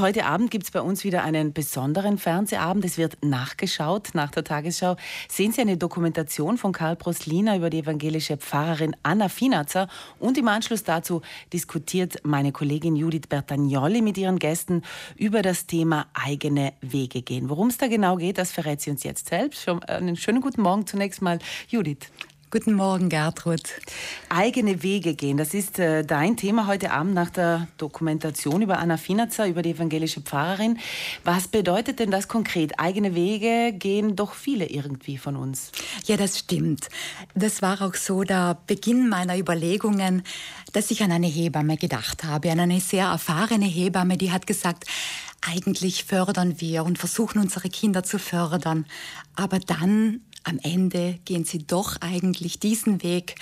heute Abend gibt es bei uns wieder einen besonderen Fernsehabend. Es wird nachgeschaut nach der Tagesschau. Sehen Sie eine Dokumentation von Karl Proslina über die evangelische Pfarrerin Anna Finazzer. Und im Anschluss dazu diskutiert meine Kollegin Judith Bertagnoli mit ihren Gästen über das Thema eigene Wege gehen. Worum es da genau geht, das verrät sie uns jetzt selbst. Schon einen schönen guten Morgen zunächst mal, Judith. Guten Morgen, Gertrud. Eigene Wege gehen, das ist äh, dein Thema heute Abend nach der Dokumentation über Anna Finazzer, über die evangelische Pfarrerin. Was bedeutet denn das konkret? Eigene Wege gehen doch viele irgendwie von uns. Ja, das stimmt. Das war auch so der Beginn meiner Überlegungen, dass ich an eine Hebamme gedacht habe, an eine sehr erfahrene Hebamme, die hat gesagt, eigentlich fördern wir und versuchen unsere Kinder zu fördern. Aber dann am Ende gehen sie doch eigentlich diesen Weg,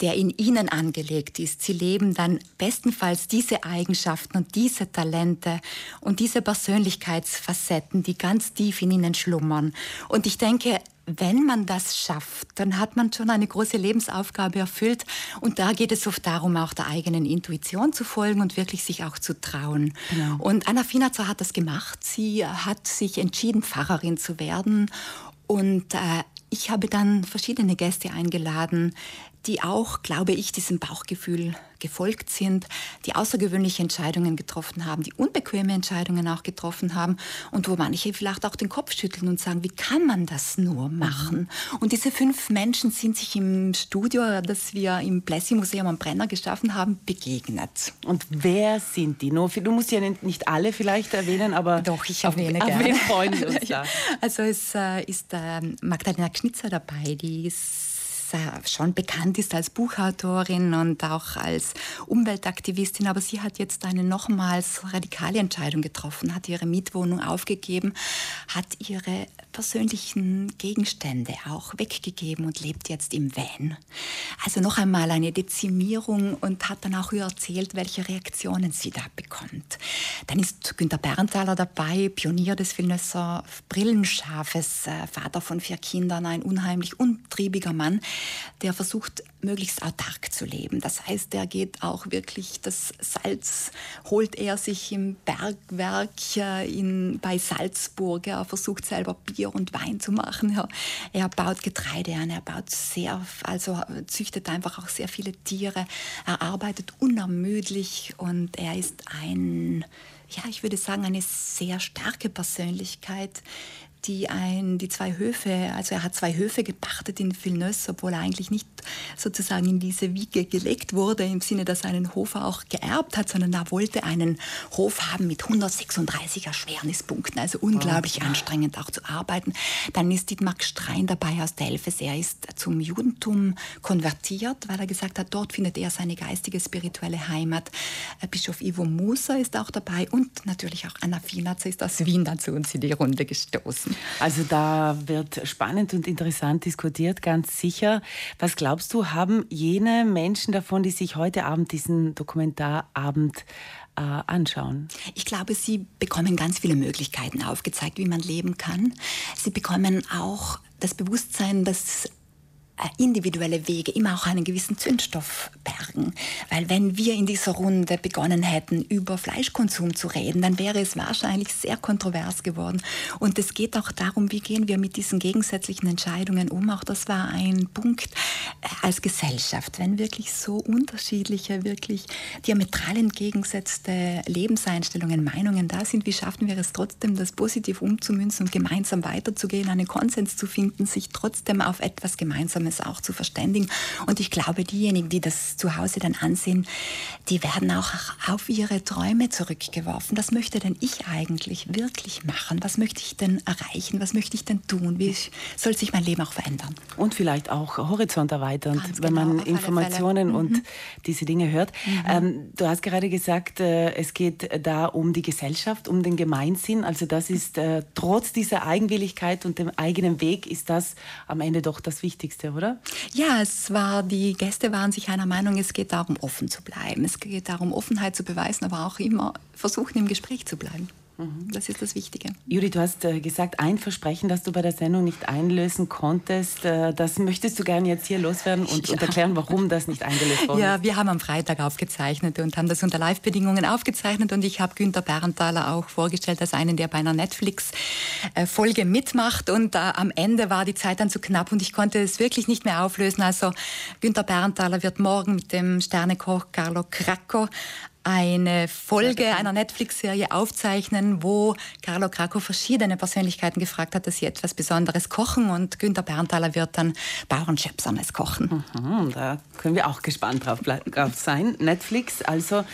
der in ihnen angelegt ist. Sie leben dann bestenfalls diese Eigenschaften und diese Talente und diese Persönlichkeitsfacetten, die ganz tief in ihnen schlummern. Und ich denke, wenn man das schafft, dann hat man schon eine große Lebensaufgabe erfüllt. Und da geht es oft darum, auch der eigenen Intuition zu folgen und wirklich sich auch zu trauen. Ja. Und Anna Finazzo hat das gemacht. Sie hat sich entschieden, Pfarrerin zu werden. Und äh, ich habe dann verschiedene Gäste eingeladen, die auch, glaube ich, diesem Bauchgefühl gefolgt sind, die außergewöhnliche Entscheidungen getroffen haben, die unbequeme Entscheidungen auch getroffen haben und wo manche vielleicht auch den Kopf schütteln und sagen, wie kann man das nur machen? Mhm. Und diese fünf Menschen sind sich im Studio, das wir im Blessing Museum am Brenner geschaffen haben, begegnet. Und wer sind die? Du musst ja nicht alle vielleicht erwähnen, aber doch, ich erwähne auf, gerne. Auf wen freuen wir uns da? Also es äh, ist äh, Magdalena Knitzer dabei, die ist schon bekannt ist als Buchautorin und auch als Umweltaktivistin, aber sie hat jetzt eine nochmals radikale Entscheidung getroffen, hat ihre Mietwohnung aufgegeben, hat ihre persönlichen Gegenstände auch weggegeben und lebt jetzt im Van. Also noch einmal eine Dezimierung und hat dann auch erzählt, welche Reaktionen sie da bekommt. Dann ist Günter Berntaler dabei, Pionier des Villeneuver Brillenschafes, äh, Vater von vier Kindern, ein unheimlich untriebiger Mann, der versucht, möglichst autark zu leben. Das heißt, er geht auch wirklich, das Salz holt er sich im Bergwerk äh, in, bei Salzburg. Er versucht selber Bier und Wein zu machen. Er, baut Getreide an, er baut sehr, also züchtet einfach auch sehr viele Tiere. Er arbeitet unermüdlich und er ist ein ja, ich würde sagen, eine sehr starke Persönlichkeit, die, ein, die zwei Höfe, also er hat zwei Höfe gepachtet in Villeneuve, obwohl er eigentlich nicht sozusagen in diese Wiege gelegt wurde, im Sinne, dass er einen Hof auch geerbt hat, sondern er wollte einen Hof haben mit 136 Erschwernispunkten, also unglaublich oh. anstrengend auch zu arbeiten. Dann ist Dietmar Strein dabei aus Delfes. Er ist zum Judentum konvertiert, weil er gesagt hat, dort findet er seine geistige, spirituelle Heimat. Äh, Bischof Ivo Musa ist auch dabei und natürlich auch Anna Finatzer ist aus Wien dazu uns in die Runde gestoßen. Also da wird spannend und interessant diskutiert, ganz sicher. Was glaubst du, haben jene Menschen davon, die sich heute Abend diesen Dokumentarabend äh, anschauen? Ich glaube, sie bekommen ganz viele Möglichkeiten aufgezeigt, wie man leben kann. Sie bekommen auch das Bewusstsein, dass individuelle Wege immer auch einen gewissen Zündstoff bergen. Weil wenn wir in dieser Runde begonnen hätten, über Fleischkonsum zu reden, dann wäre es wahrscheinlich sehr kontrovers geworden. Und es geht auch darum, wie gehen wir mit diesen gegensätzlichen Entscheidungen um. Auch das war ein Punkt äh, als Gesellschaft. Wenn wirklich so unterschiedliche, wirklich diametral entgegengesetzte Lebenseinstellungen, Meinungen da sind, wie schaffen wir es trotzdem, das positiv umzumünzen und gemeinsam weiterzugehen, einen Konsens zu finden, sich trotzdem auf etwas Gemeinsames es auch zu verständigen. Und ich glaube, diejenigen, die das zu Hause dann ansehen, die werden auch auf ihre Träume zurückgeworfen. Was möchte denn ich eigentlich wirklich machen? Was möchte ich denn erreichen? Was möchte ich denn tun? Wie soll sich mein Leben auch verändern? Und vielleicht auch Horizont erweitern, wenn genau, man Informationen mhm. und diese Dinge hört. Mhm. Ähm, du hast gerade gesagt, äh, es geht da um die Gesellschaft, um den Gemeinsinn. Also das ist äh, trotz dieser Eigenwilligkeit und dem eigenen Weg ist das am Ende doch das Wichtigste, oder? Oder? Ja, es war, die Gäste waren sich einer Meinung, es geht darum, offen zu bleiben. Es geht darum, Offenheit zu beweisen, aber auch immer versuchen, im Gespräch zu bleiben. Mhm. Das ist das Wichtige. Judith, du hast äh, gesagt, ein Versprechen, das du bei der Sendung nicht einlösen konntest. Äh, das möchtest du gerne jetzt hier loswerden und, ja. und, erklären, warum das nicht eingelöst wurde. Ja, wir haben am Freitag aufgezeichnet und haben das unter Live-Bedingungen aufgezeichnet und ich habe Günter Bernthaler auch vorgestellt als einen, der bei einer Netflix-Folge mitmacht und äh, am Ende war die Zeit dann zu knapp und ich konnte es wirklich nicht mehr auflösen. Also Günter Bernthaler wird morgen mit dem Sternekoch Carlo Cracco eine Folge einer Netflix-Serie aufzeichnen, wo Carlo Krakow verschiedene Persönlichkeiten gefragt hat, dass sie etwas Besonderes kochen und Günter Berntaler wird dann Bauernschöpsernes kochen. Mhm, da können wir auch gespannt drauf, drauf sein. Netflix also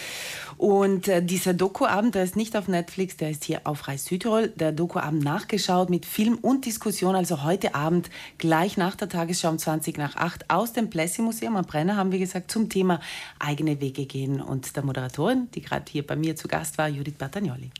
und äh, dieser Dokuabend, der ist nicht auf Netflix, der ist hier auf Reis Südtirol. Der Dokuabend nachgeschaut mit Film und Diskussion, also heute Abend gleich nach der Tagesschau um 20 nach 8 aus dem Plessis Museum am Brenner, haben wir gesagt, zum Thema eigene Wege gehen. Und der Moderatorin, die gerade hier bei mir zu Gast war, Judith Bertagnoli.